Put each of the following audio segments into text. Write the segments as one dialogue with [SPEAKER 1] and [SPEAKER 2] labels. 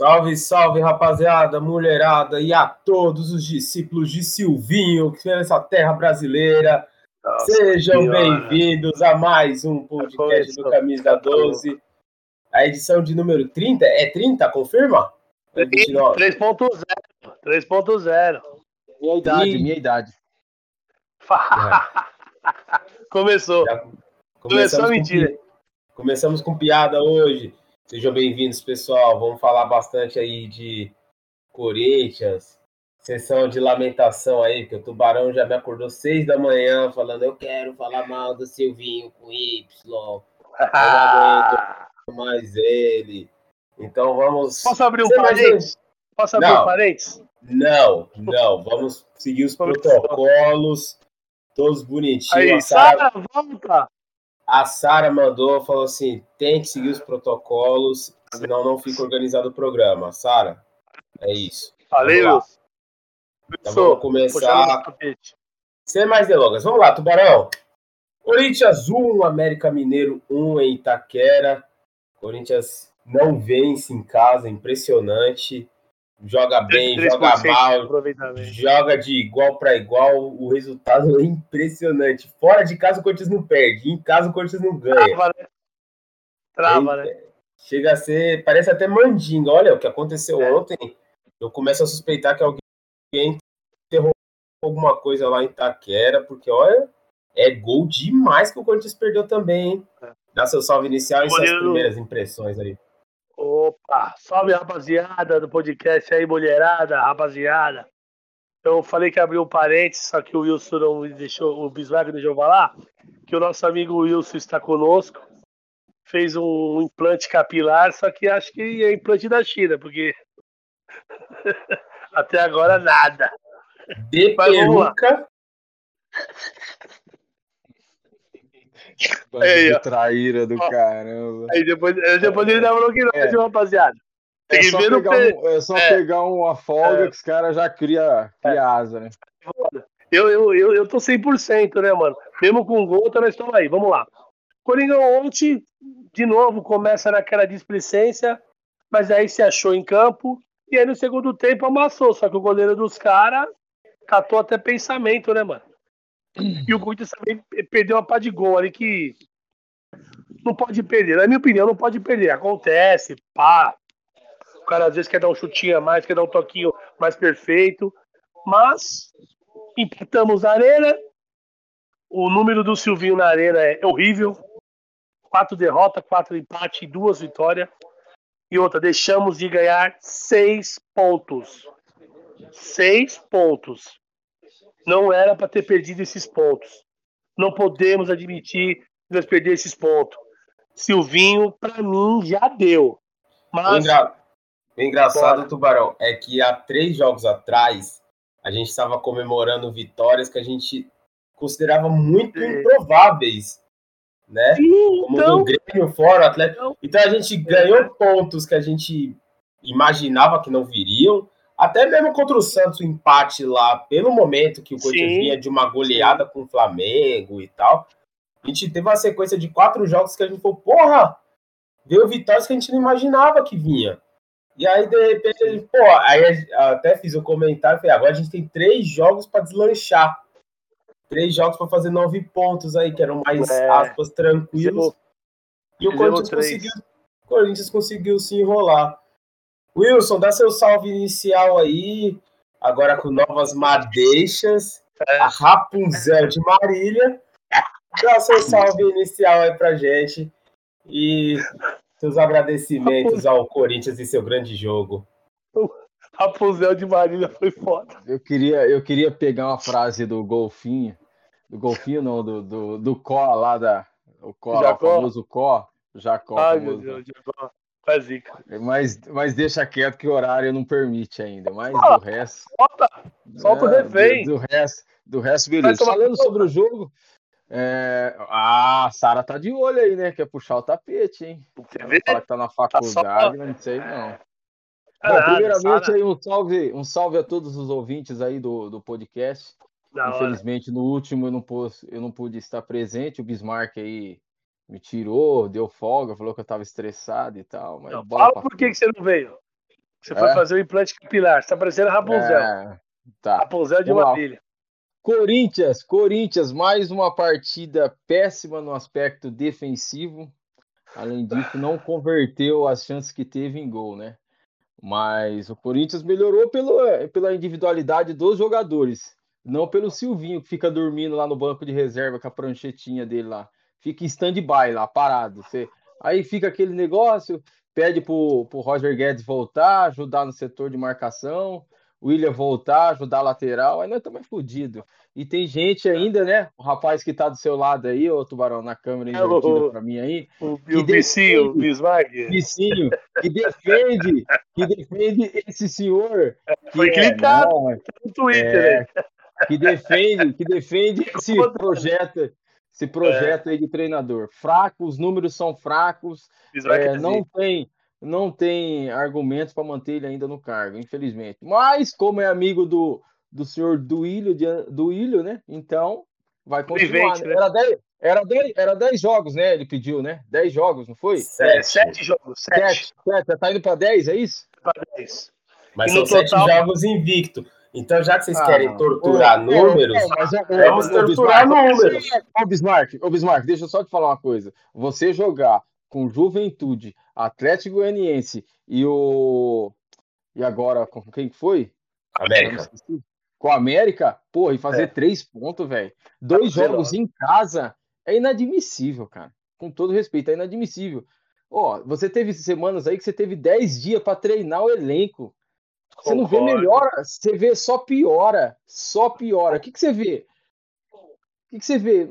[SPEAKER 1] Salve, salve, rapaziada, mulherada e a todos os discípulos de Silvinho, que nessa terra brasileira. Nossa, Sejam bem-vindos a mais um podcast do Camisa 12. A edição de número 30. É 30, confirma?
[SPEAKER 2] 3.0. 3.0.
[SPEAKER 3] Minha idade, e... minha idade.
[SPEAKER 2] Começou. Começou a mentira.
[SPEAKER 1] Começamos com piada hoje. Sejam bem-vindos, pessoal. Vamos falar bastante aí de Corinthians, sessão de lamentação aí, que o Tubarão já me acordou seis da manhã falando eu quero falar mal do Silvinho com Y. Eu não aguento mais ele. Então vamos.
[SPEAKER 2] Posso abrir um parênteses? Posso abrir não, um parênteses?
[SPEAKER 1] Não, não. Vamos seguir os protocolos, todos bonitinhos.
[SPEAKER 2] Aí, Sara, volta!
[SPEAKER 1] A Sara mandou, falou assim: tem que seguir os protocolos, senão não fica organizado o programa. Sara, é isso.
[SPEAKER 2] Valeu.
[SPEAKER 1] Então vamos começar. Sem mais delongas. Vamos lá, Tubarão. Corinthians 1, América Mineiro 1 em Itaquera. Corinthians não vence em casa, impressionante joga bem, joga mal, joga de igual para igual, o resultado é impressionante. Fora de casa o Corinthians não perde, em casa o Corinthians não ganha.
[SPEAKER 2] Trava, né? Trava, né?
[SPEAKER 1] Chega a ser, parece até mandinga. Olha o que aconteceu é. ontem. Eu começo a suspeitar que alguém enterrou alguma coisa lá em Taquera, porque olha, é gol demais que o Corinthians perdeu também, hein? É. Dá seu salve inicial e suas primeiras impressões aí.
[SPEAKER 2] Opa, salve rapaziada do podcast aí, mulherada, rapaziada. Eu falei que abriu um parênteses, só que o Wilson não deixou, o Bismarck deixou falar, que o nosso amigo Wilson está conosco, fez um implante capilar, só que acho que é implante da China, porque até agora nada.
[SPEAKER 1] De peruca.
[SPEAKER 3] Aí, traíra do ó, caramba.
[SPEAKER 2] Aí depois, depois ele dá bloqueio, é. rapaziada.
[SPEAKER 3] É só, pegar, um, é só é. pegar uma folga é. que os caras já criam cria é. asa, né?
[SPEAKER 2] Eu, eu, eu, eu tô 100%, né, mano? Mesmo com gol, nós estamos aí. Vamos lá. Coringão ontem, de novo, começa naquela displicência, mas aí se achou em campo. E aí no segundo tempo amassou. Só que o goleiro dos caras catou até pensamento, né, mano? E o Corinthians também perdeu uma pá de gol ali que não pode perder. Na minha opinião, não pode perder. Acontece, pá. O cara às vezes quer dar um chutinho a mais, quer dar um toquinho mais perfeito. Mas empatamos a arena. O número do Silvinho na arena é horrível. Quatro derrotas, quatro empates e duas vitórias. E outra, deixamos de ganhar seis pontos. Seis pontos não era para ter perdido esses pontos. Não podemos admitir que nós perder esses pontos. Silvinho, para mim, já deu. Mas...
[SPEAKER 1] O, engra... o engraçado, Bora. Tubarão, é que há três jogos atrás a gente estava comemorando vitórias que a gente considerava muito improváveis. Né?
[SPEAKER 2] Sim, Como então...
[SPEAKER 1] do Grêmio fora, Atlético. Então a gente ganhou pontos que a gente imaginava que não viriam até mesmo contra o Santos, o empate lá, pelo momento que o Corinthians vinha de uma goleada com o Flamengo e tal, a gente teve uma sequência de quatro jogos que a gente falou, porra, deu vitórias que a gente não imaginava que vinha. E aí, de repente, pô, aí até fiz o um comentário, falei, agora a gente tem três jogos para deslanchar. Três jogos para fazer nove pontos aí, que eram mais, é, aspas, tranquilos. e o Corinthians conseguiu, o Corinthians conseguiu se enrolar. Wilson, dá seu salve inicial aí, agora com novas madeixas, a Rapunzel de Marília. Dá seu salve inicial aí pra gente e seus agradecimentos ao Corinthians e seu grande jogo.
[SPEAKER 2] Rapunzel de Marília foi foda.
[SPEAKER 3] Eu queria, eu queria pegar uma frase do Golfinho, do Golfinho não, do, do, do Có lá da, o Có, o famoso Có, Jacó.
[SPEAKER 2] Ai, famoso. meu Deus, Jacó. Faz zica.
[SPEAKER 3] Mas, mas deixa quieto que o horário não permite ainda. Mas do resto.
[SPEAKER 2] Solta, solta é, o refém.
[SPEAKER 3] Do, do, resto, do resto, beleza. Falando sobre o jogo. É... Ah, a Sara tá de olho aí, né? Quer puxar o tapete, hein? Fala que tá na tá faculdade, tá não sei não. Bom, nada, primeiramente aí um salve, um salve a todos os ouvintes aí do, do podcast. Da Infelizmente, hora. no último eu não, pude, eu não pude estar presente. O Bismarck aí me tirou, deu folga, falou que eu tava estressado e tal. Mas
[SPEAKER 2] não, fala por que, que você não veio. Você é. foi fazer o implante capilar. Você tá parecendo Rapunzel. É.
[SPEAKER 3] Tá.
[SPEAKER 2] Rapunzel de uma abelha.
[SPEAKER 3] Corinthians, Corinthians, mais uma partida péssima no aspecto defensivo. Além disso, não converteu as chances que teve em gol, né? Mas o Corinthians melhorou pelo, pela individualidade dos jogadores, não pelo Silvinho, que fica dormindo lá no banco de reserva com a pranchetinha dele lá. Fica em stand-by lá, parado. Você... Aí fica aquele negócio, pede pro, pro Roger Guedes voltar, ajudar no setor de marcação, o William voltar, ajudar a lateral, aí nós estamos fodidos. E tem gente ainda, né? O rapaz que tá do seu lado aí, ô Tubarão, na câmera é invertida para mim aí.
[SPEAKER 2] O, o Vicinho, o Bismarck.
[SPEAKER 3] Vicinho, que defende, que defende esse senhor.
[SPEAKER 2] Que Foi é, clicado não, no Twitter, é,
[SPEAKER 3] né? Que defende, que defende esse projeto, esse projeto é. aí de treinador. Fraco, os números são fracos, é, não tem não tem argumentos para manter ele ainda no cargo, infelizmente. Mas, como é amigo do, do senhor Duílio, Duílio, né? Então, vai continuar. Né? Era 10, era, 10, era 10 jogos, né? Ele pediu, né? 10 jogos, não foi?
[SPEAKER 2] Sete, sete jogos. 7.
[SPEAKER 3] 7. Tá indo para 10, é isso?
[SPEAKER 2] Para 10.
[SPEAKER 1] Mas e são total... 7 jogos invicto. Então, já que vocês ah, querem torturar é, números, é, vamos torturar números.
[SPEAKER 3] Ô, Bismarck, ô, Bismarck, deixa eu só te falar uma coisa. Você jogar com Juventude, Atlético Goianiense e o. E agora, com quem foi?
[SPEAKER 1] América.
[SPEAKER 3] Com a América, pô, e fazer é. três pontos, velho. Dois tá jogos em casa é inadmissível, cara. Com todo respeito, é inadmissível. Ó, você teve semanas aí que você teve dez dias para treinar o elenco. Você não vê melhora, você vê só piora. Só piora. O que, que você vê? O que, que, você vê?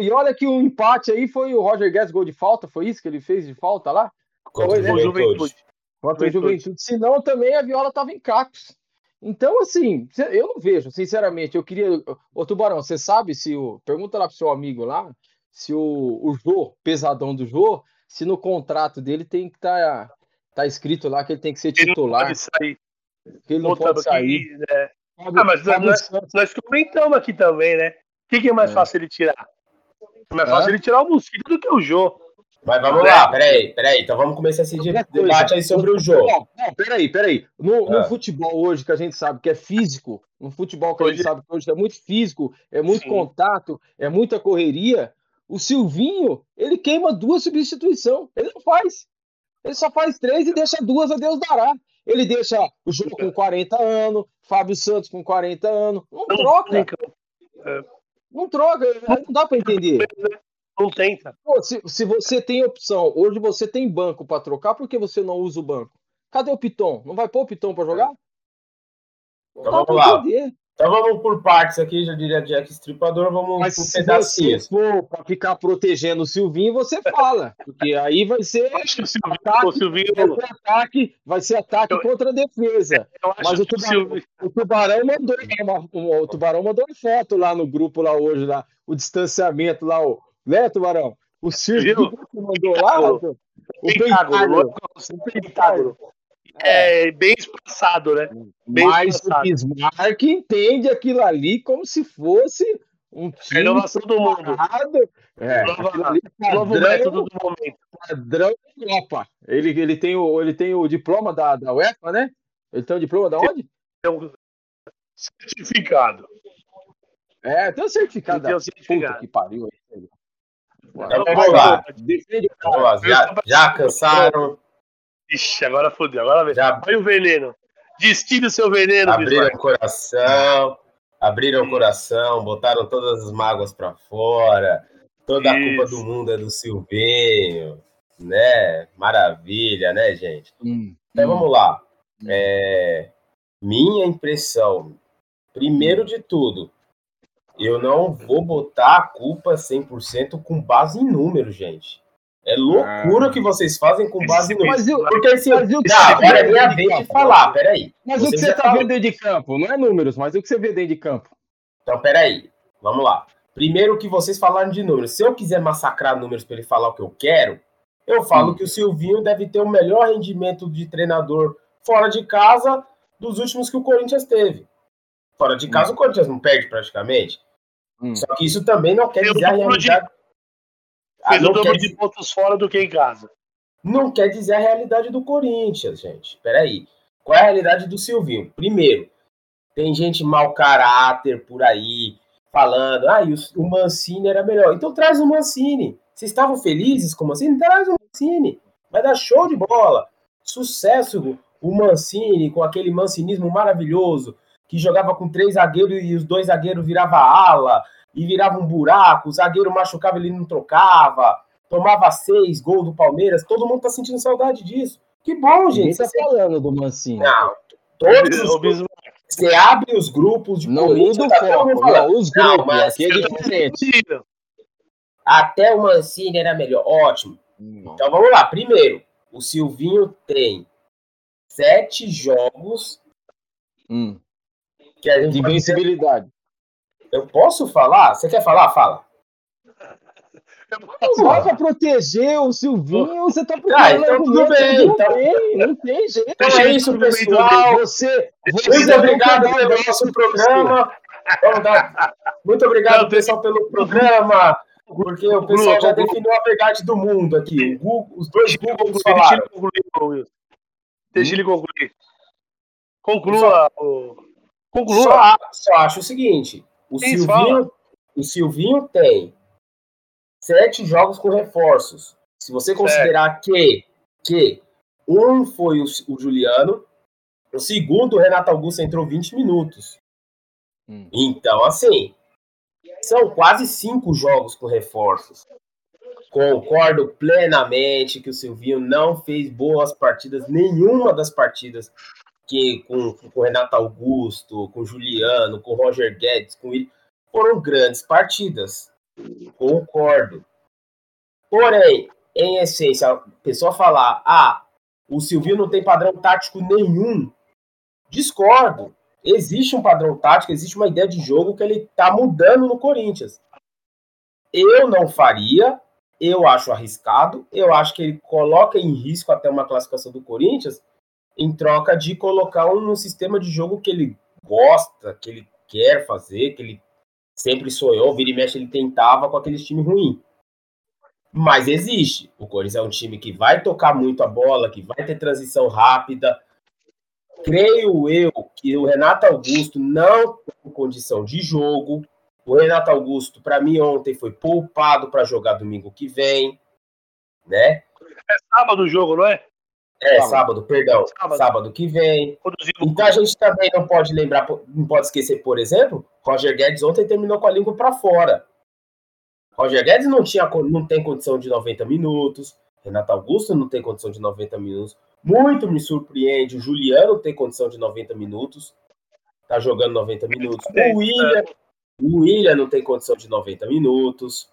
[SPEAKER 3] E olha que o empate aí foi o Roger Guedes gol de falta, foi isso que ele fez de falta lá?
[SPEAKER 1] Contra o Juventude.
[SPEAKER 3] Contra o Juventude. Senão também a Viola estava em cacos. Então, assim, eu não vejo, sinceramente. Eu queria. Ô, Tubarão, você sabe se o. Pergunta lá pro seu amigo lá, se o, o Jô, pesadão do Jô, se no contrato dele tem que estar. Tá, tá escrito lá que ele tem que ser titular. Ele não pode sair. Que ele não pode sair.
[SPEAKER 2] né? ah, mas nós, nós, comentamos aqui também, né? O que, que é mais é. fácil ele tirar? É mais fácil ele tirar o mosquito do que o Jô.
[SPEAKER 1] Mas vamos lá, peraí, peraí. Então vamos começar esse debate aí sobre o jogo. Não,
[SPEAKER 3] não peraí, peraí. No, no ah. futebol hoje, que a gente sabe que é físico, no futebol que a gente sabe que hoje é muito físico, é muito Sim. contato, é muita correria, o Silvinho, ele queima duas substituições. Ele não faz. Ele só faz três e deixa duas a Deus dará. Ele deixa o jogo com 40 anos, Fábio Santos com 40 anos. Não troca. Não troca, não dá para entender.
[SPEAKER 2] Não cara.
[SPEAKER 3] Pô, se, se você tem opção, hoje você tem banco para trocar, por que você não usa o banco? Cadê o Piton? Não vai pôr o Piton para jogar?
[SPEAKER 1] Então vamos lá. Entender. Então vamos por partes aqui, já diria Jack Stripador, vamos
[SPEAKER 3] Mas por pedacinhos. Se for para ficar protegendo o Silvinho, você fala, porque aí vai ser ataque, o Silvinho... vai ser ataque, vai ser ataque eu... contra defesa. Mas o tubarão, o tubarão mandou uma, o tubarão mandou uma foto lá no grupo lá hoje lá, o distanciamento lá, o né, Tubarão? O que mandou lá, o
[SPEAKER 2] pentágono. O pentágono. É, bem espaçado, né?
[SPEAKER 3] Bem Mas espaçado. o Bismarck entende aquilo ali como se fosse um time
[SPEAKER 2] Renovação do mundo.
[SPEAKER 3] É,
[SPEAKER 2] é novo método do momento.
[SPEAKER 3] Padrão Europa. Ele, ele, tem o, ele tem o diploma da, da UEFA, né? Ele tem o diploma da onde?
[SPEAKER 2] Tem um certificado.
[SPEAKER 3] É, tem um certificado.
[SPEAKER 2] Tem um certificado.
[SPEAKER 3] Puta que pariu aí.
[SPEAKER 1] Então, vamos lá. Vamos lá. Já, já cansaram?
[SPEAKER 2] Ixi, agora fodeu. Agora vem. Já... Põe o veneno. Destile o seu veneno,
[SPEAKER 1] Abriram o coração. Abriram o coração, botaram todas as mágoas para fora. Toda Isso. a culpa do mundo é do Silvinho. Né? Maravilha, né, gente? Hum. Então vamos lá. É... Minha impressão, primeiro de tudo, eu não vou botar a culpa 100% com base em números, gente. É loucura o ah. que vocês fazem com base em números. Porque assim, mas o que tá, é minha vez de falar, peraí.
[SPEAKER 3] Mas o que você tá vendo dentro de campo, não é números, mas o que você vê dentro de campo.
[SPEAKER 1] Então, peraí, vamos lá. Primeiro que vocês falaram de números. Se eu quiser massacrar números para ele falar o que eu quero, eu falo hum. que o Silvinho deve ter o melhor rendimento de treinador fora de casa dos últimos que o Corinthians teve. Fora de casa, hum. o Corinthians não perde praticamente. Hum. Só que isso também não quer dizer a realidade. De...
[SPEAKER 2] Fez ah, o dobro de pontos fora do que em casa.
[SPEAKER 1] Não quer dizer a realidade do Corinthians, gente. Peraí. Qual é a realidade do Silvinho? Primeiro, tem gente mau caráter por aí, falando, ah, o, Mancini era melhor. Então traz o Mancini. Vocês estavam felizes com o Mancini? Traz o Mancini. Vai dar show de bola. Sucesso o Mancini, com aquele mancinismo maravilhoso, que jogava com três zagueiros e os dois zagueiros virava ala, e virava um buraco, o zagueiro machucava, ele não trocava, tomava seis gols do Palmeiras, todo mundo tá sentindo saudade disso. Que bom, gente.
[SPEAKER 3] Você tá falando do Mancini.
[SPEAKER 1] Não, todos os você abre os grupos de
[SPEAKER 3] não muda o tá foco, não, os grupos, não, mas aqui é diferente.
[SPEAKER 1] Até o Mancini era melhor, ótimo. Não. Então vamos lá, primeiro, o Silvinho tem sete jogos
[SPEAKER 3] hum. que a gente de invencibilidade.
[SPEAKER 1] Eu posso falar? Você quer falar? Fala.
[SPEAKER 3] Só para proteger o Silvinho, você tá
[SPEAKER 1] ah, então tudo bem,
[SPEAKER 3] não, então... tem, não tem jeito.
[SPEAKER 1] Então é isso, pessoal. Você, você Muito obrigado pelo nosso programa. Dar... Muito obrigado, pessoal, pelo programa. Porque o pessoal já definiu a verdade do mundo aqui. Google, os dois Google falaram.
[SPEAKER 2] Deixa ele concluir. Conclua.
[SPEAKER 1] Conclua. Só, só acho o seguinte: o Silvinho, o Silvinho tem sete jogos com reforços. Se você considerar que, que um foi o, o, Juliano, o segundo, o Renato Augusto, entrou 20 minutos. Hum. Então, assim, são quase cinco jogos com reforços. Concordo plenamente que o Silvinho não fez boas partidas, nenhuma das partidas que com, com Renato Augusto, com Juliano, com Roger Guedes, com ele, foram grandes partidas. Concordo. Porém, em essência, a pessoa falar, ah, o Silvinho não tem padrão tático nenhum. Discordo. Existe um padrão tático, existe uma ideia de jogo que ele está mudando no Corinthians. Eu não faria, eu acho arriscado. Eu acho que ele coloca em risco até uma classificação do Corinthians em troca de colocar um sistema de jogo que ele gosta, que ele quer fazer, que ele sempre sonhou, vira e mexe ele tentava com aqueles times ruins. Mas existe. O Corinthians é um time que vai tocar muito a bola, que vai ter transição rápida. Creio eu que o Renato Augusto não tem condição de jogo. O Renato Augusto, para mim, ontem foi poupado para jogar domingo que vem, né?
[SPEAKER 2] É sábado o jogo, não é?
[SPEAKER 1] É, sábado, sábado perdão. Sábado. sábado. que vem. Então a gente também não pode lembrar, não pode esquecer, por exemplo, Roger Guedes ontem terminou com a língua para fora. Roger Guedes não, tinha, não tem condição de 90 minutos. Renato Augusto não tem condição de 90 minutos. Muito me surpreende. O Juliano tem condição de 90 minutos. Tá jogando 90 minutos. O William o William não tem condição de 90 minutos.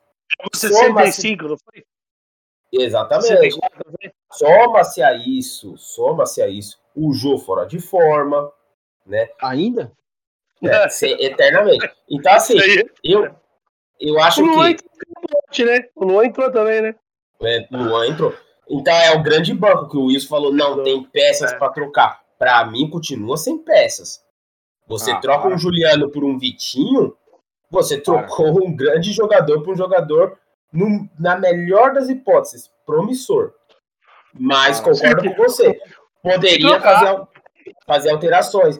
[SPEAKER 2] 65, não foi?
[SPEAKER 1] Exatamente. Soma-se a isso, soma-se a isso. O Jô fora de forma, né?
[SPEAKER 3] Ainda?
[SPEAKER 1] É, eternamente. Então, assim, eu, eu acho o
[SPEAKER 2] Luan que. Entrou, né? O Luan entrou também, né?
[SPEAKER 1] É, o Luan entrou. Então é o grande banco que o Wilson falou: não, tem peças é. para trocar. Para mim, continua sem peças. Você ah, troca um Juliano por um Vitinho, você trocou um grande jogador por um jogador, no, na melhor das hipóteses, promissor. Mas concordo com você. Poderia fazer, fazer alterações.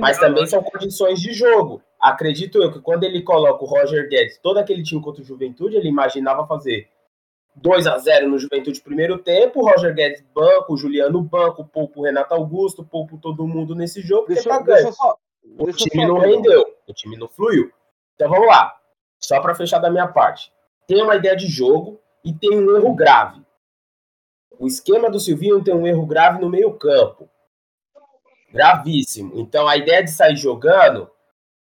[SPEAKER 1] Mas também são condições de jogo. Acredito eu que quando ele coloca o Roger Guedes, todo aquele time contra o Juventude, ele imaginava fazer 2 a 0 no Juventude primeiro tempo, Roger Guedes banco, Juliano banco, pouco o Renato Augusto, pouco todo mundo nesse jogo, deixa, tá deixa só, o time não rendeu, o time não fluiu. Então vamos lá. Só para fechar da minha parte. Tem uma ideia de jogo e tem um erro grave. O esquema do Silvinho tem um erro grave no meio-campo. Gravíssimo. Então a ideia de sair jogando,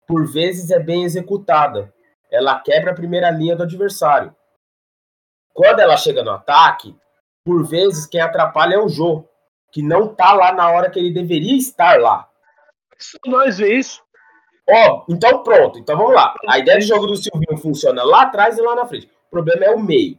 [SPEAKER 1] por vezes, é bem executada. Ela quebra a primeira linha do adversário. Quando ela chega no ataque, por vezes quem atrapalha é o Jô, que não tá lá na hora que ele deveria estar lá.
[SPEAKER 2] Nós vê isso.
[SPEAKER 1] Ó, então pronto. Então vamos lá. A ideia de jogo do Silvinho funciona lá atrás e lá na frente. O problema é o meio.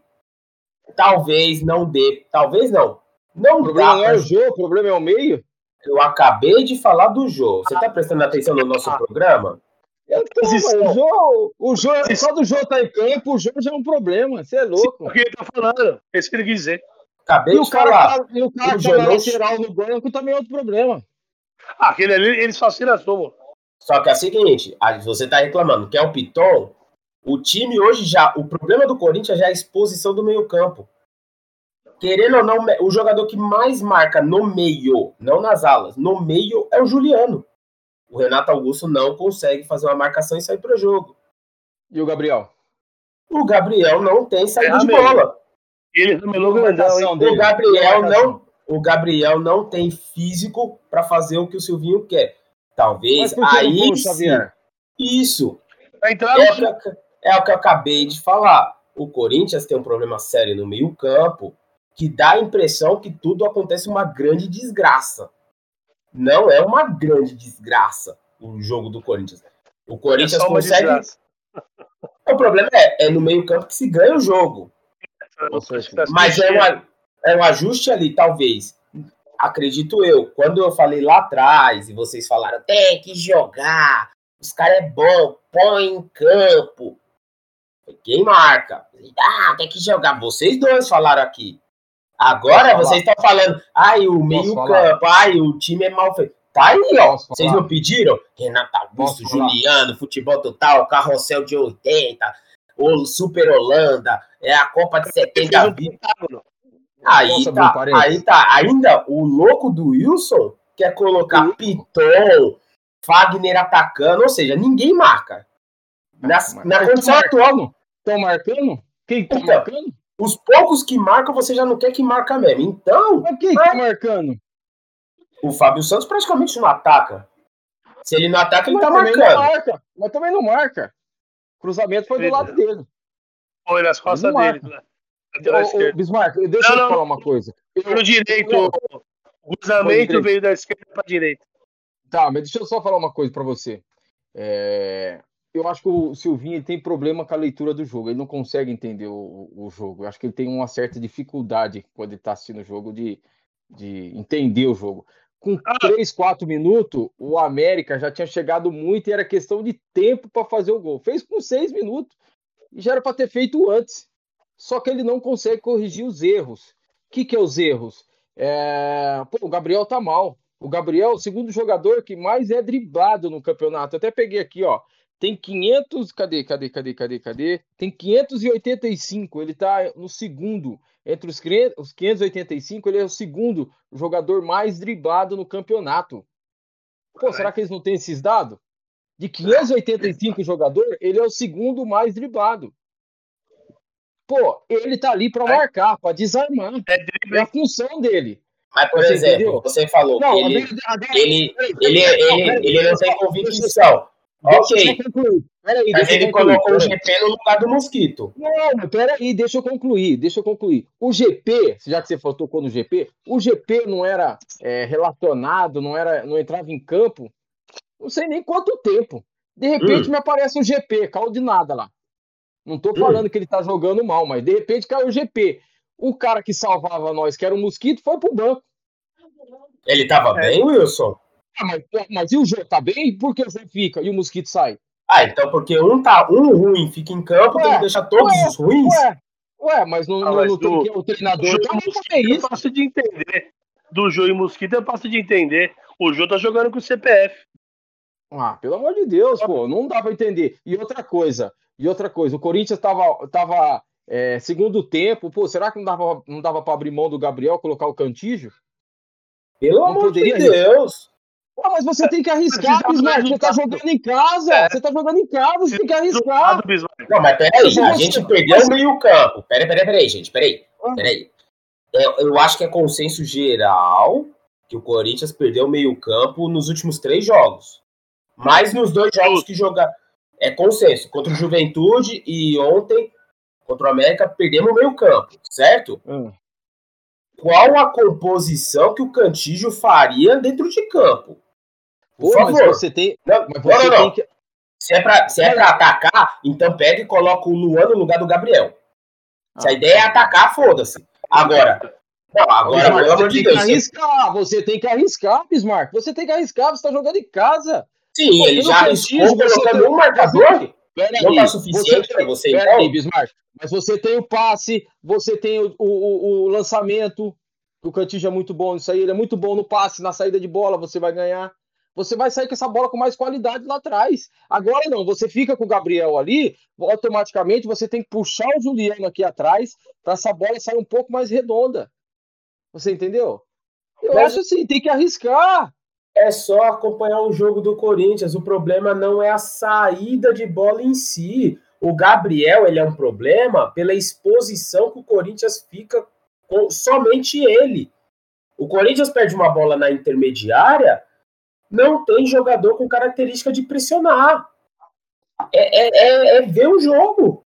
[SPEAKER 1] Talvez não dê. Talvez não. Não
[SPEAKER 3] o problema não é o jogo, o problema é o meio.
[SPEAKER 1] Eu acabei de falar do jogo. Você tá prestando atenção no nosso programa?
[SPEAKER 3] Eu tô, o jogo, o jogo, só do jogo tá em campo, o jogo já é um problema. Você é louco.
[SPEAKER 2] O que ele tá falando? É isso que ele quis dizer.
[SPEAKER 1] Acabei
[SPEAKER 3] e
[SPEAKER 1] de falar.
[SPEAKER 3] Tá, e o cara o tá lateral no banco também é outro problema.
[SPEAKER 2] Ah, aquele ali, ele só se assumo.
[SPEAKER 1] Só que é o seguinte, você tá reclamando que é o Piton, o time hoje já, o problema do Corinthians já é a exposição do meio campo. Querendo ou não, o jogador que mais marca no meio, não nas alas, no meio é o Juliano. O Renato Augusto não consegue fazer uma marcação e sair para o jogo.
[SPEAKER 3] E o Gabriel?
[SPEAKER 1] O Gabriel não tem saída é de bola.
[SPEAKER 2] Ele
[SPEAKER 1] ramelou grandão? O Gabriel não, o Gabriel não tem físico para fazer o que o Silvinho quer. Talvez aí? Isso. É, o que, é o que eu acabei de falar. O Corinthians tem um problema sério no meio-campo que dá a impressão que tudo acontece uma grande desgraça. Não é uma grande desgraça o jogo do Corinthians. O Corinthians é consegue. O problema é, é no meio-campo que se ganha o jogo. Mas é, uma, é um ajuste ali, talvez. Acredito eu. Quando eu falei lá atrás e vocês falaram, tem que jogar, os caras é bom, põe em campo. Quem marca? Ah, tem que jogar. Vocês dois falaram aqui. Agora vocês estão falando, ai, o meio-campo, ai, o time é mal feito. Tá aí, ó. Vocês não pediram? Renato Augusto, Juliano, futebol total, carrossel de 80, o Super Holanda, é a Copa de 70. Aí tá, aí tá. Ainda o louco do Wilson quer colocar Piton, Fagner atacando, ou seja, ninguém marca.
[SPEAKER 3] Na, na condição atual. Estão marcando? Quem tá então, marcando?
[SPEAKER 1] Os poucos que marcam, você já não quer que marca mesmo. Então.
[SPEAKER 3] Mas quem tá marcando?
[SPEAKER 1] O Fábio Santos praticamente não ataca. Se ele não ataca, ele mas tá marcando.
[SPEAKER 3] Marca, mas também não marca. cruzamento foi do lado dele.
[SPEAKER 2] Foi nas costas dele. Né?
[SPEAKER 3] Ô, ô, Bismarck, deixa não, eu não, falar uma coisa.
[SPEAKER 2] Eu, no direito, o cruzamento veio da esquerda para direita.
[SPEAKER 3] Tá, mas deixa eu só falar uma coisa para você. É, eu acho que o Silvinho tem problema com a leitura do jogo. Ele não consegue entender o, o jogo. Eu acho que ele tem uma certa dificuldade quando ele está assistindo o jogo de, de entender o jogo. Com 3, ah. 4 minutos, o América já tinha chegado muito e era questão de tempo para fazer o gol. Fez com 6 minutos e já era para ter feito antes. Só que ele não consegue corrigir os erros. O que, que é os erros? É... Pô, o Gabriel tá mal. O Gabriel é o segundo jogador que mais é driblado no campeonato. Eu até peguei aqui, ó. Tem 500. Cadê, cadê, cadê, cadê, cadê? Tem 585. Ele tá no segundo. Entre os 585, ele é o segundo jogador mais driblado no campeonato. Pô, será que eles não têm esses dados? De 585 jogadores, ele é o segundo mais driblado. Pô, ele tá ali para marcar, para desarmar. É, é, a função dele.
[SPEAKER 1] Mas, por você exemplo, entendeu? você falou não, que ele, ele, ele, ele, ele não tem convicção. Ok. Peraí, Mas ele colocou o GP no lugar do Mosquito.
[SPEAKER 3] Não, peraí, deixa eu concluir, deixa eu concluir. O GP, já que você tocou no GP, o GP não era é, relacionado, não, era, não entrava em campo, não sei nem quanto tempo. De repente hum. me aparece o GP, caiu de nada lá. Não tô falando hum. que ele tá jogando mal, mas de repente caiu o GP. O cara que salvava nós, que era o Mosquito, foi pro banco.
[SPEAKER 1] Ele tava é. bem, Wilson?
[SPEAKER 3] Ah, mas, mas e o Jô tá bem? Por que o Jô fica e o Mosquito sai?
[SPEAKER 1] Ah, então porque um tá um ruim fica em campo, ué, tem que deixar todos ué, os ruins?
[SPEAKER 3] Ué, ué mas não, ah, mas não, do, o treinador Jô,
[SPEAKER 2] também fazer isso. Eu passo de entender. Do Jô e Mosquito eu passo de entender. O Jô tá jogando com o CPF.
[SPEAKER 3] Ah, pelo amor de Deus, pô, não dá pra entender. E outra coisa, e outra coisa, o Corinthians tava, tava é, segundo tempo, pô, será que não dava, não dava pra abrir mão do Gabriel, colocar o Cantígio?
[SPEAKER 1] Pelo não amor de Deus!
[SPEAKER 3] Pô, mas você tem que arriscar, Bismarck. Você tá jogando em casa. É. Você tá jogando em casa, você tem que arriscar.
[SPEAKER 1] Não, mas peraí, a gente perdeu o meio-campo. Peraí, peraí, peraí, gente, peraí. Ah. Peraí. Eu, eu acho que é consenso geral que o Corinthians perdeu o meio-campo nos últimos três jogos. Mas nos dois jogos que jogar. É consenso. Contra o Juventude e ontem, contra o América, perdemos o meio-campo, certo? Hum qual a composição que o Cantígio faria dentro de campo.
[SPEAKER 3] Por Pô, favor. você tem.
[SPEAKER 1] Não, mas você não, não. Que... Se é para se é pra atacar, então pega e coloca o Luan no lugar do Gabriel. Se a ah. ideia é atacar, foda-se. Agora. Não, agora,
[SPEAKER 3] pelo amor de Deus. Arriscar, você tem que arriscar, Bismarck. Você tem que arriscar, você tá jogando em casa.
[SPEAKER 1] Sim, Pô, ele já arriscou colocando um marcador. Pera não tá suficiente para você,
[SPEAKER 3] pera então? aí, Bismarck. Mas você tem o passe, você tem o, o, o lançamento. O Cantillo é muito bom nisso aí, ele é muito bom no passe, na saída de bola, você vai ganhar. Você vai sair com essa bola com mais qualidade lá atrás. Agora não, você fica com o Gabriel ali, automaticamente você tem que puxar o Juliano aqui atrás para essa bola sair um pouco mais redonda. Você entendeu? Eu Mas... acho assim, tem que arriscar.
[SPEAKER 1] É só acompanhar o jogo do Corinthians. O problema não é a saída de bola em si. O Gabriel ele é um problema pela exposição que o Corinthians fica com somente ele. O Corinthians perde uma bola na intermediária, não tem jogador com característica de pressionar. É, é, é, é ver o jogo.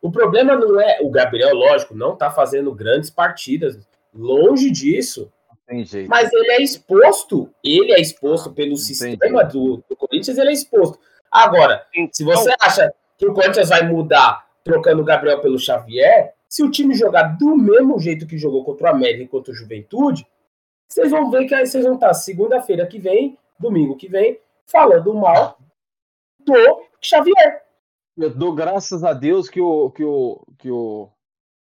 [SPEAKER 1] O problema não é. O Gabriel, lógico, não está fazendo grandes partidas. Longe disso. Mas ele é exposto. Ele é exposto pelo sistema do, do, Corinthians, ele é exposto. Agora, se você então- acha que o Corinthians vai mudar trocando o Gabriel pelo Xavier, se o time jogar do mesmo jeito que jogou contra o América e contra o Juventude, vocês vão ver que aí vocês vão estar segunda-feira que vem, domingo que vem, falando mal do Xavier.
[SPEAKER 3] Eu dou graças a Deus que o, que o, que o,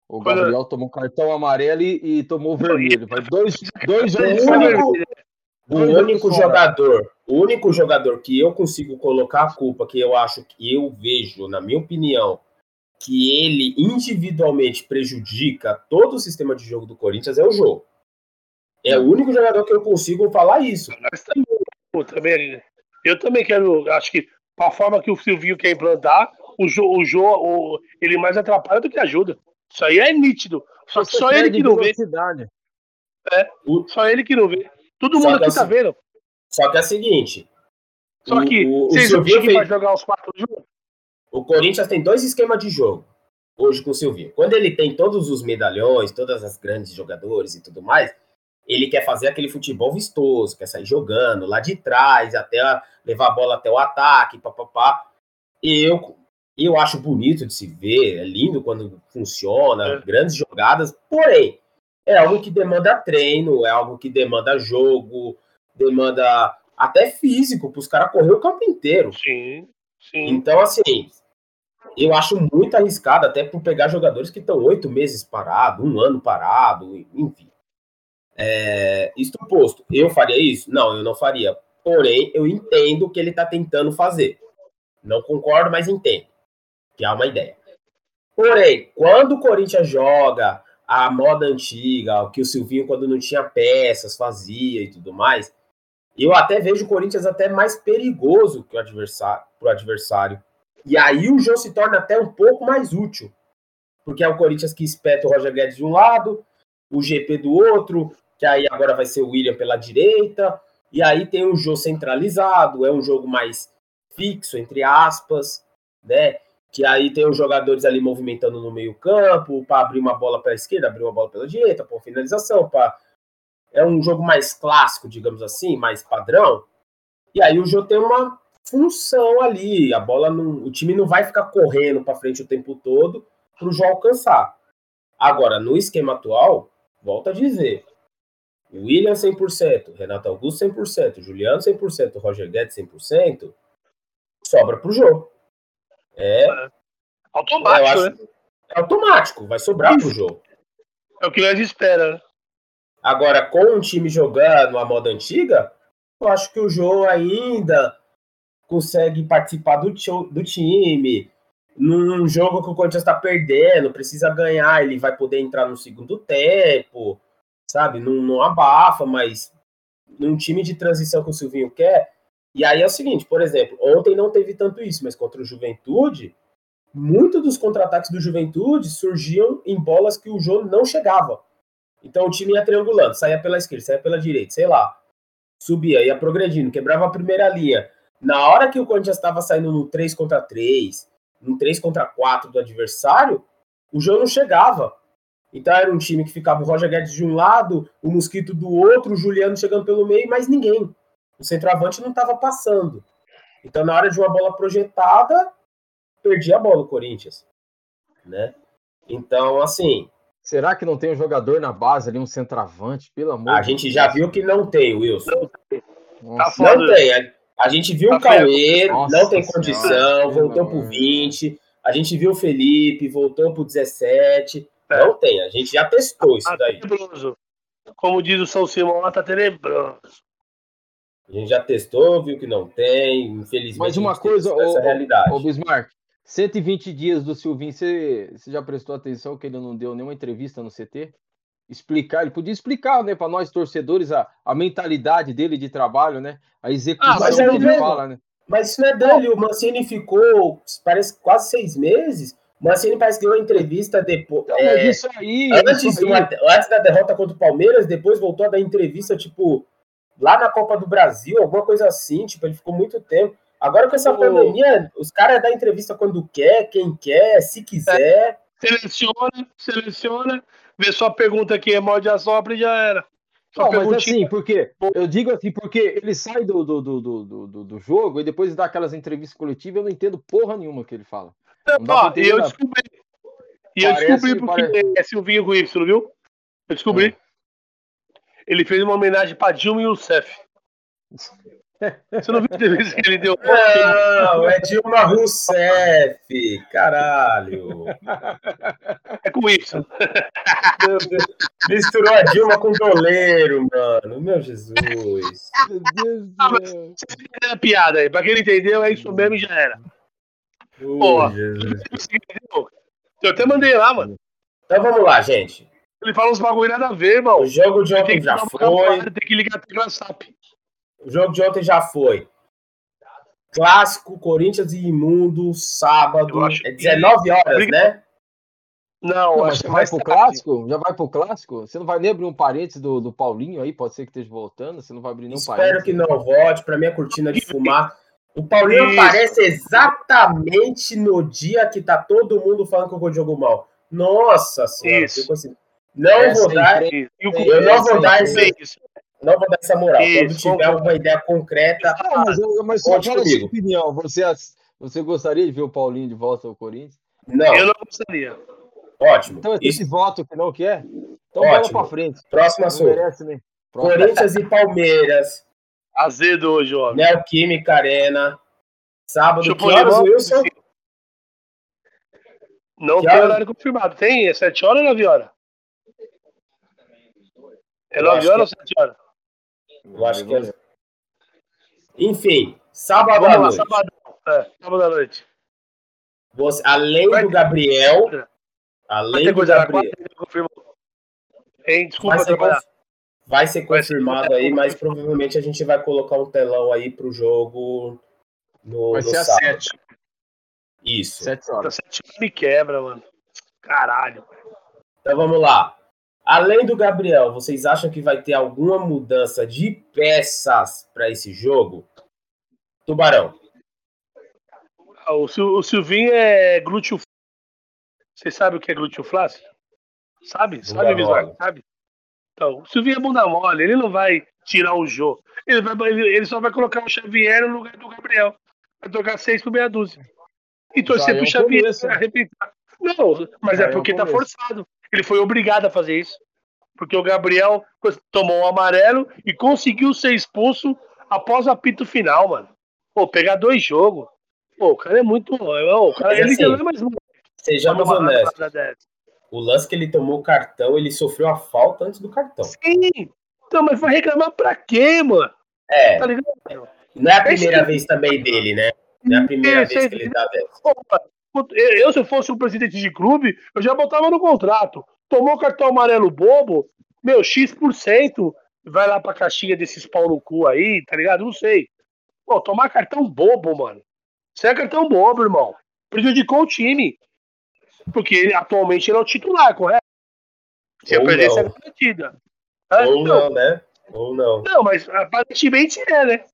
[SPEAKER 3] o Gabriel tomou cartão amarelo e, e tomou vermelho. Vai dois, dois jogos.
[SPEAKER 1] O único, o único jogador, o único jogador que eu consigo colocar a culpa, que eu acho que eu vejo, na minha opinião, que ele individualmente prejudica todo o sistema de jogo do Corinthians é o jogo. É o único jogador que eu consigo falar isso.
[SPEAKER 2] Também, também, eu também quero, acho que a forma que o Silvinho quer implantar, o Jô, o Jô o, ele mais atrapalha do que ajuda. Isso aí é nítido. Só, só ele que não vê. É, só ele que não vê. Todo mundo aqui tá assim, vendo.
[SPEAKER 1] Só que é o seguinte.
[SPEAKER 2] Só que o, vocês acham que fez... vai jogar os quatro juntos?
[SPEAKER 1] O Corinthians tem dois esquemas de jogo hoje com o Silvinho. Quando ele tem todos os medalhões, todas as grandes jogadores e tudo mais, ele quer fazer aquele futebol vistoso, quer sair jogando lá de trás, até levar a bola até o ataque, papapá. Eu, eu acho bonito de se ver, é lindo quando funciona, é. grandes jogadas, porém, é algo que demanda treino, é algo que demanda jogo, demanda até físico, para os caras correr o campo inteiro.
[SPEAKER 2] Sim, sim.
[SPEAKER 1] Então, assim, eu acho muito arriscado, até por pegar jogadores que estão oito meses parado, um ano parado, enfim. É, isto posto, eu faria isso? Não, eu não faria. Porém, eu entendo o que ele está tentando fazer. Não concordo, mas entendo. Que há uma ideia. Porém, quando o Corinthians joga a moda antiga, o que o Silvinho, quando não tinha peças, fazia e tudo mais, eu até vejo o Corinthians até mais perigoso que o adversário, pro adversário e aí o jogo se torna até um pouco mais útil. Porque é o Corinthians que espeta o Roger Guedes de um lado, o GP do outro, que aí agora vai ser o William pela direita, e aí tem um jogo centralizado, é um jogo mais fixo, entre aspas, né? Que aí tem os jogadores ali movimentando no meio-campo para abrir uma bola para a esquerda, abrir uma bola pela direita, para finalização, para é um jogo mais clássico, digamos assim, mais padrão. E aí o jogo tem uma função ali. A bola não, o time não vai ficar correndo para frente o tempo todo para o João alcançar. Agora, no esquema atual, volta a dizer, William 100%, Renato Augusto 100%, Juliano 100%, Roger Guedes 100%, sobra para o jogo. É, é
[SPEAKER 2] automático, acho, né?
[SPEAKER 1] É automático, vai sobrar para o jogo.
[SPEAKER 2] É o que nós espera, né?
[SPEAKER 1] Agora, com um time jogando a moda antiga, eu acho que o jogo ainda consegue participar do, do time. Num jogo que o Corinthians está perdendo, precisa ganhar, ele vai poder entrar no segundo tempo, sabe? Não, não abafa, mas num time de transição que o Silvinho quer. E aí é o seguinte, por exemplo, ontem não teve tanto isso, mas contra o Juventude, muitos dos contra-ataques do Juventude surgiam em bolas que o jogo não chegava. Então o time ia triangulando, saía pela esquerda, saía pela direita, sei lá. Subia, ia progredindo, quebrava a primeira linha, na hora que o Corinthians estava saindo no 3 contra 3, no 3 contra 4 do adversário, o jogo não chegava. Então era um time que ficava o Roger Guedes de um lado, o Mosquito do outro, o Juliano chegando pelo meio, mas ninguém. O centroavante não estava passando. Então na hora de uma bola projetada, perdia a bola o Corinthians, né? Então, assim,
[SPEAKER 3] Será que não tem um jogador na base ali, um centroavante, pelo amor
[SPEAKER 1] A gente já viu que não tem, Wilson. Nossa. Não tem. A gente viu o Cauê, não tem condição, senhora, voltou pro 20. A gente viu o Felipe, voltou pro 17. É. Não tem, a gente já testou isso
[SPEAKER 2] tá
[SPEAKER 1] daí.
[SPEAKER 2] Tenebroso. como diz o São Simão, lá tá tenebroso.
[SPEAKER 1] A gente já testou, viu que não tem, infelizmente.
[SPEAKER 3] Mas uma coisa, essa realidade. Ô, Bismarck, 120 dias do Silvinho, você, você já prestou atenção que ele não deu nenhuma entrevista no CT? Explicar, ele podia explicar, né, para nós torcedores a, a mentalidade dele de trabalho, né? A execução ah, que ele fala, né?
[SPEAKER 1] Mas isso não é dele, o Mancini ficou, parece, quase seis meses. Mancini parece que deu uma entrevista depois. Não, é, isso aí. Antes, isso aí. antes da derrota contra o Palmeiras, depois voltou a dar entrevista, tipo, lá na Copa do Brasil, alguma coisa assim, tipo, ele ficou muito tempo. Agora com essa pandemia, os caras dão entrevista quando quer, quem quer, se quiser.
[SPEAKER 2] É, seleciona, seleciona, vê sua pergunta aqui, é mod a sopra e já era.
[SPEAKER 3] Só não, mas assim, porque eu digo assim, porque ele sai do, do, do, do, do, jogo e depois dá aquelas entrevistas coletivas, eu não entendo porra nenhuma que ele fala.
[SPEAKER 2] Não, ó, e eu descobri. E eu descobri porque parece... é Silvinho com Y, viu? Eu descobri. É. Ele fez uma homenagem pra Dilma Youssef. Você não viu a entrevista que ele deu?
[SPEAKER 1] Não, é Dilma Rousseff, caralho.
[SPEAKER 2] É com Y.
[SPEAKER 1] Misturou a Dilma com o goleiro, mano. Meu Jesus. Meu Deus
[SPEAKER 2] ah, mas, piada aí. Pra quem não entendeu, é isso mesmo e já era. Pô, eu até mandei lá, mano.
[SPEAKER 1] Então vamos lá, gente.
[SPEAKER 2] Ele fala uns bagulho nada a ver, irmão.
[SPEAKER 1] O jogo de ontem já foi.
[SPEAKER 2] Tem que ligar a tecla SAP.
[SPEAKER 1] O jogo de ontem já foi. Clássico, Corinthians e Imundo, sábado. É 19 horas, né?
[SPEAKER 3] Não, Pô, mas vai pro clássico? Já vai pro clássico? Você não vai nem abrir um parênteses do, do Paulinho aí? Pode ser que esteja voltando. Você não vai abrir nenhum
[SPEAKER 1] Espero parênteses. Espero que não volte. Para minha cortina de fumar. O Paulinho Isso. aparece exatamente no dia que tá todo mundo falando que eu jogo mal. Nossa senhora. Isso. Assim, não vou dar. Eu não vou dar esse. Não vou dar essa moral. Isso, Quando tiver alguma ideia concreta.
[SPEAKER 3] Ah, mas, mas só fala a sua opinião. Você, você gostaria de ver o Paulinho de volta ao Corinthians?
[SPEAKER 2] Não. Eu não gostaria.
[SPEAKER 1] Ótimo.
[SPEAKER 3] Então, esse Isso. voto que não quer? Então, bola pra frente.
[SPEAKER 1] Próximo assunto. Merece, né? Corinthians e Palmeiras.
[SPEAKER 2] Azedo hoje, ó.
[SPEAKER 1] Neoquímica Arena. Sábado, Deixa que horas, Wilson?
[SPEAKER 2] Não que tem horário confirmado. Tem? É 7 horas ou 9 horas? É 9 horas ou 7 horas?
[SPEAKER 1] Eu acho que é. Enfim, sábado à noite.
[SPEAKER 2] sábado, é, sábado à noite.
[SPEAKER 1] Você, além vai do Gabriel. Além do Gabriel.
[SPEAKER 2] Hein, desculpa, vai ser,
[SPEAKER 1] vai ser confirmado aí, mas provavelmente a gente vai colocar um telão aí pro jogo no,
[SPEAKER 2] vai
[SPEAKER 1] no
[SPEAKER 2] ser sábado. às 7.
[SPEAKER 1] Isso.
[SPEAKER 2] 7 horas. 7 me quebra, mano. Caralho.
[SPEAKER 1] Então vamos lá. Além do Gabriel, vocês acham que vai ter alguma mudança de peças para esse jogo? Tubarão.
[SPEAKER 2] Ah, o, Sil o Silvinho é glúteo. Você sabe o que é glúteo flácido? Sabe? Sabe, Bismarck? Sabe? Então, o Silvinho é bunda mole, ele não vai tirar o jogo. Ele, vai, ele, só vai colocar o Xavier no lugar do Gabriel. Vai tocar seis por meia dúzia. E torcer pro é Xavier arrebentar. Não, mas Já é porque é tá forçado. Ele foi obrigado a fazer isso. Porque o Gabriel tomou um amarelo e conseguiu ser expulso após o apito final, mano. Pô, pegar dois jogos. Pô, o cara é muito. O cara, ele assim, não é mais.
[SPEAKER 1] Sejamos honestos. O lance que ele tomou o cartão, ele sofreu a falta antes do cartão.
[SPEAKER 2] Sim. Então, mas vai reclamar pra quê, mano?
[SPEAKER 1] É. Tá ligado? Não é a primeira é vez também dele, né? Não é a primeira é, vez que ele tá vendo.
[SPEAKER 2] Eu, se eu fosse um presidente de clube, eu já botava no contrato tomou cartão amarelo bobo, meu, X% vai lá pra caixinha desses pau no cu aí, tá ligado? Não sei. Pô, tomar cartão bobo, mano. Isso é cartão bobo, irmão. Prejudicou o time. Porque ele, atualmente ele é o titular, correto?
[SPEAKER 1] Se eu perder essa partida. Ah, Ou então, não, né? Ou não.
[SPEAKER 2] Não, mas aparentemente é, né?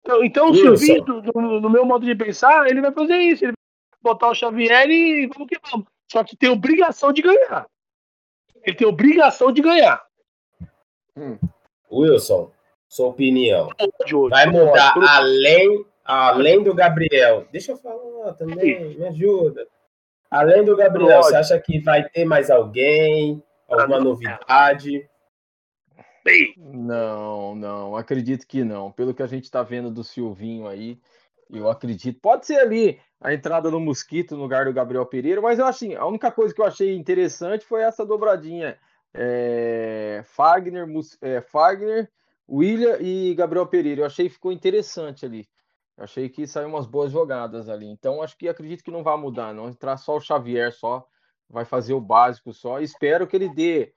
[SPEAKER 2] Então, então o Silvinho, no, no meu modo de pensar, ele vai fazer isso. Ele vai botar o Xavier e vamos que vamos. Só que tem obrigação de ganhar. Ele tem obrigação de ganhar.
[SPEAKER 1] Hum. Wilson, sua opinião. Vai mudar além, além do Gabriel. Deixa eu falar também, me ajuda. Além do Gabriel, você acha que vai ter mais alguém? Alguma novidade?
[SPEAKER 3] Não, não, acredito que não. Pelo que a gente está vendo do Silvinho aí, eu acredito. Pode ser ali a entrada no Mosquito no lugar do Gabriel Pereira, mas eu assim, a única coisa que eu achei interessante foi essa dobradinha é, Fagner, é, Fagner, William e Gabriel Pereira. Eu achei que ficou interessante ali. Achei que saiu umas boas jogadas ali. Então, acho que acredito que não vai mudar, não. Entrar só o Xavier só, vai fazer o básico só. Espero que ele dê,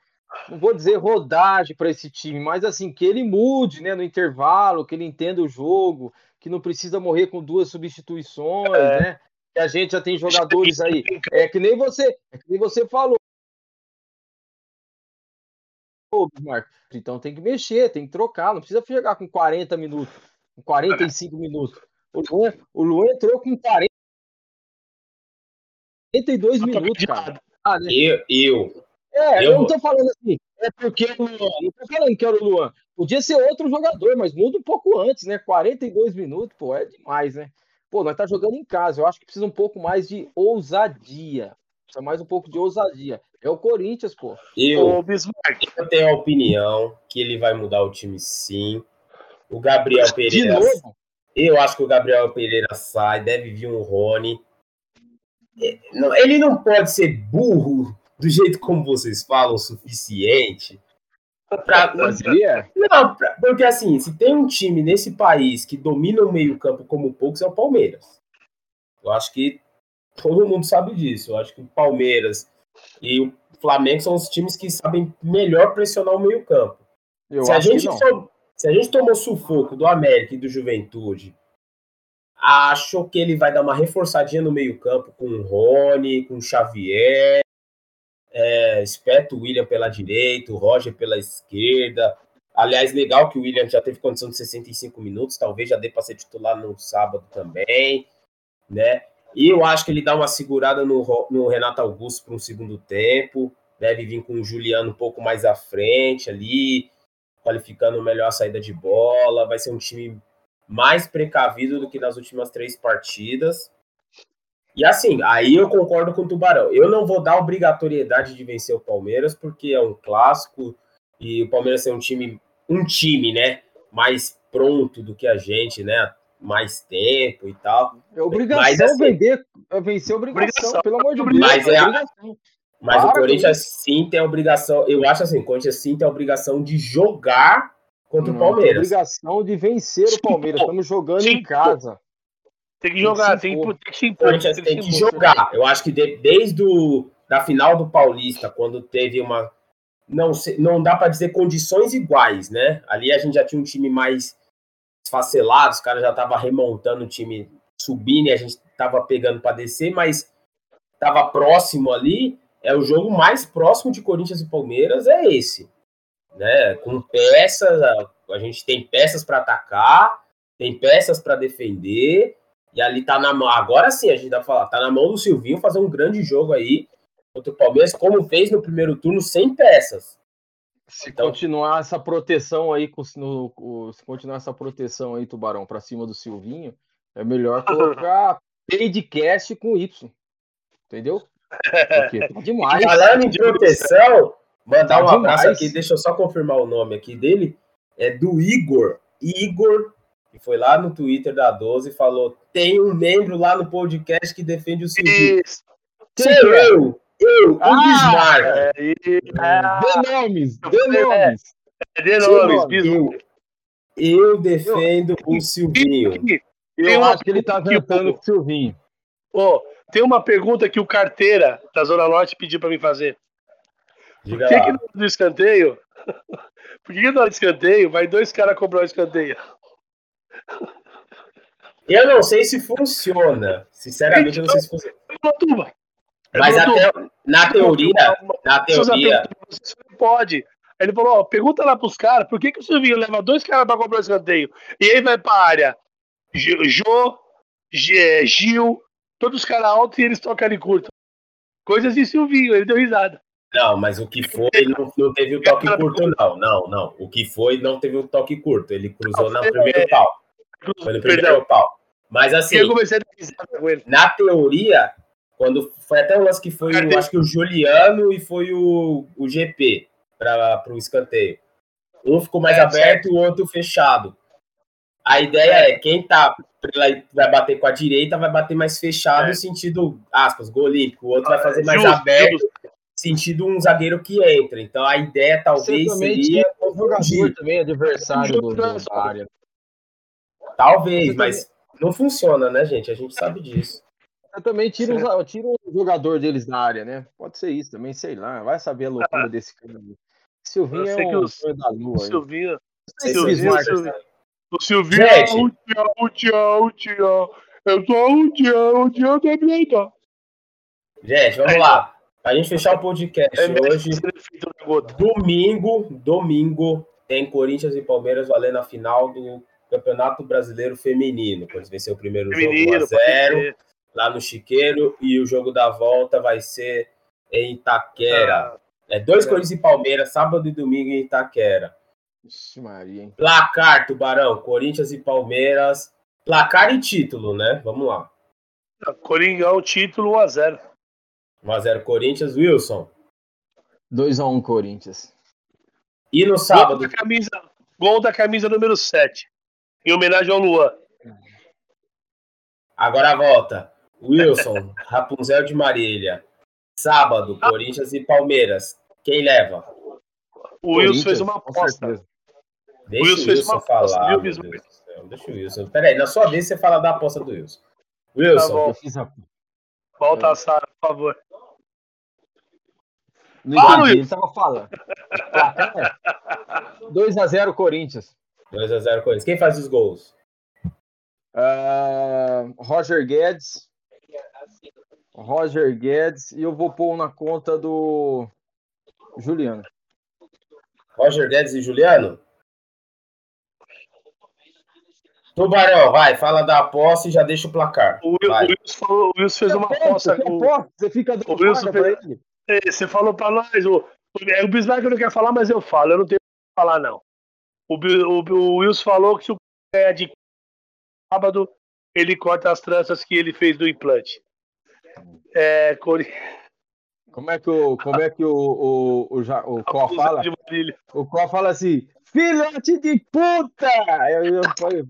[SPEAKER 3] não vou dizer rodagem para esse time, mas assim, que ele mude né, no intervalo, que ele entenda o jogo, que não precisa morrer com duas substituições, é. né? Que a gente já tem jogadores aí. É que nem você, é que nem você falou. Então tem que mexer, tem que trocar, não precisa chegar com 40 minutos, com 45 minutos. O Luan, o Luan entrou com 42 minutos, cara.
[SPEAKER 1] Ah, né? Eu, eu.
[SPEAKER 3] É, eu... eu não tô falando assim, é porque o Luan, não tô falando que era o Luan. Podia ser outro jogador, mas muda um pouco antes, né? 42 minutos, pô, é demais, né? Pô, nós tá jogando em casa, eu acho que precisa um pouco mais de ousadia. Precisa mais um pouco de ousadia. É o Corinthians, pô.
[SPEAKER 1] Eu, eu tenho a opinião que ele vai mudar o time sim. O Gabriel Pereira. De novo? Eu acho que o Gabriel Pereira sai, deve vir um Rony. É, ele não pode ser burro do jeito como vocês falam o suficiente. Pra, não, pra, porque assim, se tem um time nesse país que domina o meio-campo como poucos, é o Palmeiras. Eu acho que todo mundo sabe disso. Eu acho que o Palmeiras e o Flamengo são os times que sabem melhor pressionar o meio-campo. Se, a gente se a gente tomou sufoco do América e do Juventude, acho que ele vai dar uma reforçadinha no meio-campo com o Rony, com o Xavier, é, espeto o William pela direita, o Roger pela esquerda. Aliás, legal que o William já teve condição de 65 minutos, talvez já dê para ser titular no sábado também, né? E eu acho que ele dá uma segurada no, no Renato Augusto para um segundo tempo. Deve vir com o Juliano um pouco mais à frente ali, qualificando melhor a saída de bola. Vai ser um time mais precavido do que nas últimas três partidas. E assim, aí eu concordo com o Tubarão. Eu não vou dar obrigatoriedade de vencer o Palmeiras, porque é um clássico e o Palmeiras é um time, um time, né, mais pronto do que a gente, né? mais tempo e tal.
[SPEAKER 3] É obrigação mas, assim, vender, é vencer obrigação, obrigação, pelo amor de Deus.
[SPEAKER 1] Mas, é a, mas o Corinthians sim tem a obrigação, eu acho assim, o Corinthians sim tem a obrigação de jogar contra Não, o Palmeiras. Tem a
[SPEAKER 3] obrigação de vencer o Palmeiras, estamos jogando sim, em casa.
[SPEAKER 2] Tem que jogar, tem que se impor.
[SPEAKER 1] O Corinthians tem que jogar. Eu acho que de, desde o, da final do Paulista, quando teve uma não, não dá para dizer condições iguais, né? Ali a gente já tinha um time mais esfacelado, os caras já estavam remontando o time subindo e a gente estava pegando para descer, mas estava próximo ali. É o jogo mais próximo de Corinthians e Palmeiras, é esse. Né? Com peças, a, gente tem peças para atacar, tem peças para defender, e ali tá na mão. Agora sim, a gente dá pra falar, tá na mão do Silvinho fazer um grande jogo aí contra o Palmeiras, como fez no primeiro turno, sem peças.
[SPEAKER 3] Se então, continuar essa proteção aí, no, se continuar essa proteção aí, Tubarão, para cima do Silvinho, é melhor colocar podcast com Y. Entendeu?
[SPEAKER 1] Porque tá demais. Falando em proteção, mandar tá um demais. abraço aqui, deixa eu só confirmar o nome aqui dele. É do Igor. Igor, que foi lá no Twitter da 12 e falou: tem um membro lá no podcast que defende o Silvinho. Isso. Sou eu! Eu, ah, o Bismarck. É,
[SPEAKER 3] dê nomes, dê nomes.
[SPEAKER 2] É, dê nomes,
[SPEAKER 1] eu, eu defendo eu, o Silvinho.
[SPEAKER 3] Eu acho que ele tá ventando o Silvinho.
[SPEAKER 2] Oh, tem uma pergunta que o carteira da Zona Norte pediu para mim fazer. Por que, que no escanteio? Por que, que no escanteio vai dois caras comprar o escanteio?
[SPEAKER 1] Eu não sei se funciona. Sinceramente, eu não sei se funciona. Mas até, na teoria, na teoria.
[SPEAKER 2] Pode. Ele falou: ó, pergunta lá pros caras por que, que o Silvinho leva dois caras pra comprar o escanteio? E aí vai pra área. Jô, Gil, todos os caras altos e eles tocam ali curto. Coisas de Silvinho, ele deu risada.
[SPEAKER 1] Não, mas o que foi não, não teve o toque curto, não. Não, não. O que foi não teve o toque curto. Ele cruzou no primeiro é... pau. Foi no primeiro Perdão. pau. Mas assim, na teoria, quando foi até o lance que foi, o, acho que o Juliano e foi o, o GP para o escanteio. Um ficou mais é, aberto e o outro fechado. A ideia é quem tá vai bater com a direita vai bater mais fechado, é. sentido aspas, gol olímpico. O outro vai fazer mais justo, aberto, justo. sentido um zagueiro que entra. Então a ideia talvez seria
[SPEAKER 3] um jogador também adversário do, da área.
[SPEAKER 1] Talvez, mas não funciona, né, gente? A gente sabe disso.
[SPEAKER 3] Eu também tira, tira um jogador deles da área, né? Pode ser isso também, sei lá. Vai saber a loucura ah, desse cara. Silvinho é um
[SPEAKER 2] o, da lua. O Silvinho,
[SPEAKER 3] Silvinho,
[SPEAKER 2] o Silvinho é o tchau, o tchau, o tchau. Eu sou o tchau, o tchau da minha
[SPEAKER 1] Gente, vamos lá. A gente fechar o podcast é hoje. Domingo, domingo, tem Corinthians e Palmeiras valendo a final do Campeonato Brasileiro Feminino. Quando vencer o primeiro Feminino, jogo 1x0 lá no Chiqueiro e o jogo da volta vai ser em Itaquera. Ah, é dois é. Corinthians e Palmeiras, sábado e domingo em Itaquera.
[SPEAKER 3] Ixi, Maria, hein?
[SPEAKER 1] Placar, Tubarão, Corinthians e Palmeiras. Placar e título, né? Vamos lá.
[SPEAKER 2] Coringão, título 1x0.
[SPEAKER 1] 1x0 Corinthians, Wilson.
[SPEAKER 3] 2x1 Corinthians.
[SPEAKER 1] E no sábado?
[SPEAKER 2] Gol da camisa, gol da camisa número 7. Em homenagem ao Luan.
[SPEAKER 1] Agora volta. Wilson, Rapunzel de Marília. Sábado, ah. Corinthians e Palmeiras. Quem leva?
[SPEAKER 2] O Wilson fez uma aposta.
[SPEAKER 1] Deixa o Wilson, Wilson falar. Viu, Deixa o Wilson. Peraí, na sua vez você fala da aposta do Wilson. Wilson.
[SPEAKER 2] Tá Volta a Sara, por favor.
[SPEAKER 3] Não entendi, ele tava falando. 2x0 Corinthians.
[SPEAKER 1] 2x0 Corinthians. Quem faz os gols?
[SPEAKER 3] Uh, Roger Guedes. Roger Guedes. E eu vou pôr na conta do Juliano.
[SPEAKER 1] Roger Guedes e Juliano? Tubarão, vai, fala da aposta e já deixa o placar.
[SPEAKER 2] O, Wilson, falou, o Wilson fez uma aposta.
[SPEAKER 3] Você fica
[SPEAKER 2] do o Wilson fez, você falou para nós, o, o Bismarck não quer falar, mas eu falo, eu não tenho que falar, não. O, o, o Wilson falou que se o é de sábado, ele corta as tranças que ele fez do implante. É, Cori...
[SPEAKER 3] Como é que o, como é que o, o, o, o, o Có fala? O Có fala assim, filhote de puta! Eu, eu, eu...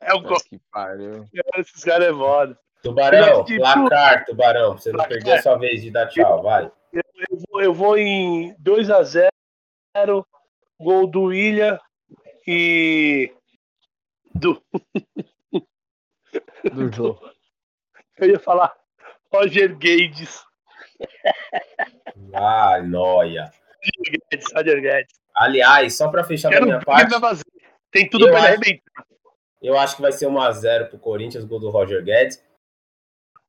[SPEAKER 2] É o Có. Que pariu. Esses caras é foda.
[SPEAKER 1] Tubarão, placar, Tubarão. Você não perdeu a sua vez de dar tchau, vai.
[SPEAKER 2] Eu, eu, vou, eu vou em 2x0, gol do William e. Do.
[SPEAKER 3] Do jogo.
[SPEAKER 2] Eu ia falar Roger Guedes.
[SPEAKER 1] Ah, noia.
[SPEAKER 2] Roger Guedes.
[SPEAKER 1] Aliás, só para fechar Quero da minha parte.
[SPEAKER 2] Tem tudo para arrebentar.
[SPEAKER 1] Eu acho que vai ser 1x0 pro Corinthians, gol do Roger Guedes.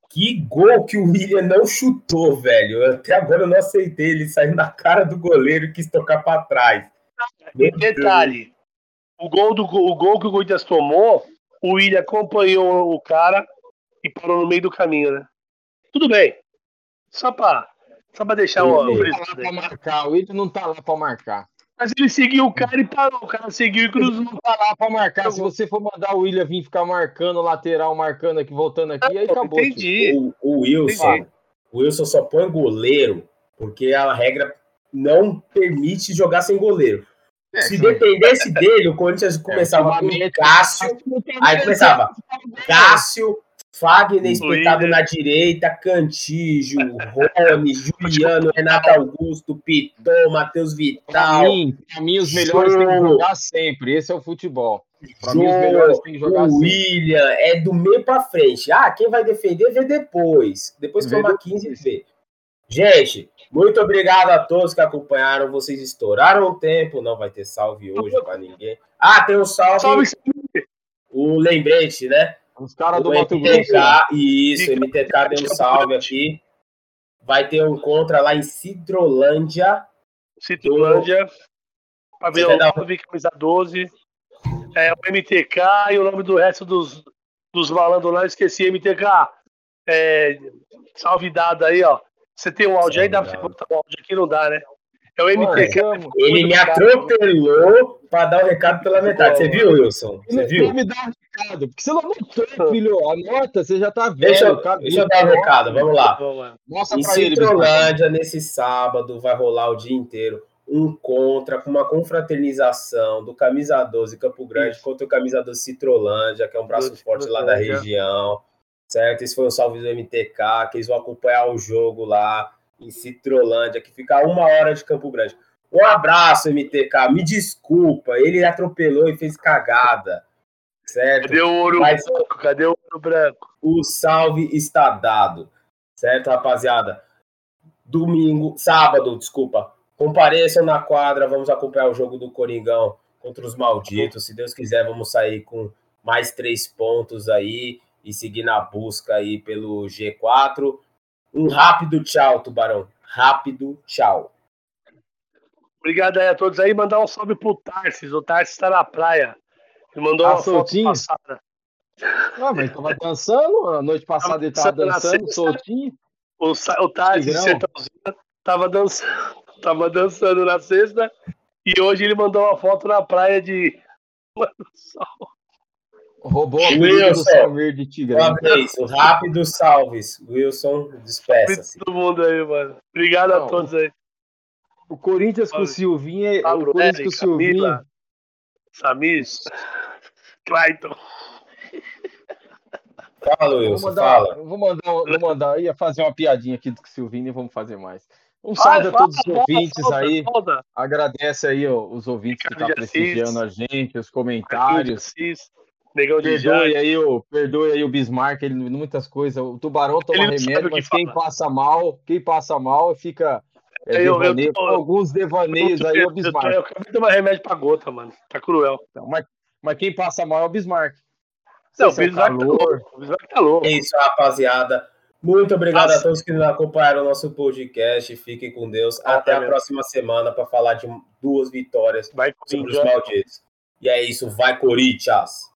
[SPEAKER 1] Que gol que o William não chutou, velho. Até agora eu não aceitei ele saindo na cara do goleiro e quis tocar para trás.
[SPEAKER 2] E detalhe, o gol, do, o gol que o Corinthians tomou, o William acompanhou o cara e parou no meio do caminho, né? Tudo bem. Só para só pra deixar o.
[SPEAKER 3] O William tá lá pra marcar. O William não tá lá para marcar.
[SPEAKER 2] Mas ele seguiu o cara e parou. O cara seguiu e cruzou. Não
[SPEAKER 3] tá lá pra marcar. Se você for mandar o William vir ficar marcando lateral, marcando aqui, voltando aqui, aí acabou.
[SPEAKER 1] Entendi. O, o, Wilson, o Wilson só põe goleiro porque a regra não permite jogar sem goleiro. É, Se dependesse dele, o Corinthians começava é, com Cássio. Aí começava Cássio, Fagner espetado na direita, Cantígio, Rony, Juliano, Renato Augusto, Piton, Matheus Vital. Pra
[SPEAKER 3] mim, pra mim os melhores têm que jogar sempre. Esse é o futebol. Pra mim, os melhores têm que jogar
[SPEAKER 1] o sempre. William é do meio pra frente. Ah, quem vai defender, vê depois. Depois que toma 15 vê. Gente, muito obrigado a todos que acompanharam. Vocês estouraram o tempo. Não vai ter salve hoje para ninguém. Ah, tem um salve. salve. O lembrete, né?
[SPEAKER 3] Os caras do Mato Grosso.
[SPEAKER 1] Isso, MTK deu um salve aqui. Vai ter um contra lá em Cidrolândia.
[SPEAKER 2] Cidrolândia. Pra ver o nome, camisa 12. É o MTK e o nome do resto dos, dos malandros lá, esqueci, MTK. É, salve dado aí, ó. Você tem um áudio aí? Dá pra botar um áudio aqui? Não dá, né? É o MTK.
[SPEAKER 1] Ele me atropelou para dar o recado pela metade. Você viu, Wilson? Você viu?
[SPEAKER 3] me dar um recado, porque você não anotou, filho. Anota, você já tá vendo.
[SPEAKER 1] Deixa, eu, deixa eu dar o um recado, vamos lá. Mostra em Citrolândia, nesse sábado, vai rolar o dia inteiro um contra com uma confraternização do Camisa 12 Campo Grande Isso. contra o Camisa 12 Citrolândia, que é um braço forte lá da região, certo? Esse foi o salve do MTK, que eles vão acompanhar o jogo lá em Citrolândia, que fica a uma hora de Campo Grande. Um abraço, MTK. Me desculpa, ele atropelou e fez cagada. Certo?
[SPEAKER 2] Cadê o ouro Mas, branco? Cadê o ouro branco?
[SPEAKER 1] O salve está dado. Certo, rapaziada? Domingo, sábado, desculpa. Compareçam na quadra, vamos acompanhar o jogo do Coringão contra os malditos. Se Deus quiser, vamos sair com mais três pontos aí e seguir na busca aí pelo G4. Um rápido tchau, Tubarão. Rápido tchau.
[SPEAKER 2] Obrigado aí a todos aí. Mandar um salve pro Tarsis. O Tarsis está na praia. Ele mandou tá uma soltinho? foto passada.
[SPEAKER 3] Ah, mas tava dançando. A noite passada ele tava dançando, soltinho.
[SPEAKER 2] O, o Tarsis tava dançando, tava dançando na sexta. E hoje ele mandou uma foto na praia de. Mano, sol.
[SPEAKER 3] Roubou a Wilson, do Salmir de Tigrão.
[SPEAKER 1] Uma vez, o rápido salves. Wilson, despeça-se.
[SPEAKER 2] Todo mundo aí, mano. Obrigado Não, a todos aí.
[SPEAKER 3] O Corinthians com o Silvinho. Tá, o Corinthians com o Silvinho.
[SPEAKER 2] Samir. Clayton.
[SPEAKER 1] Fala, Wilson, vou mandar, fala.
[SPEAKER 3] Vou mandar, vou mandar, ia fazer uma piadinha aqui do Silvinho e vamos fazer mais. Um salve a todos os ouvintes aí. Agradece aí ó, os ouvintes que estão tá prestigiando a gente, os comentários.
[SPEAKER 2] Negão
[SPEAKER 3] de perdoe aí, o, perdoe aí o Bismarck, ele muitas coisas. O tubarão toma remédio, mas quem passa mal, quem passa mal fica é, eu, devaneio, eu tô, alguns devaneios eu tô, aí é o Bismarck.
[SPEAKER 2] Eu, acabei de tomar remédio pra gota, mano. Tá cruel.
[SPEAKER 3] Então, mas, mas quem passa mal é o Bismarck.
[SPEAKER 2] Não, o Bismarck, tá louco. o Bismarck tá louco.
[SPEAKER 1] É isso, rapaziada. Muito obrigado Nossa. a todos que nos acompanharam o nosso podcast. Fiquem com Deus. Até a próxima semana para falar de duas vitórias
[SPEAKER 2] vai,
[SPEAKER 1] sobre os malditos. E é isso. Vai, Corinthians!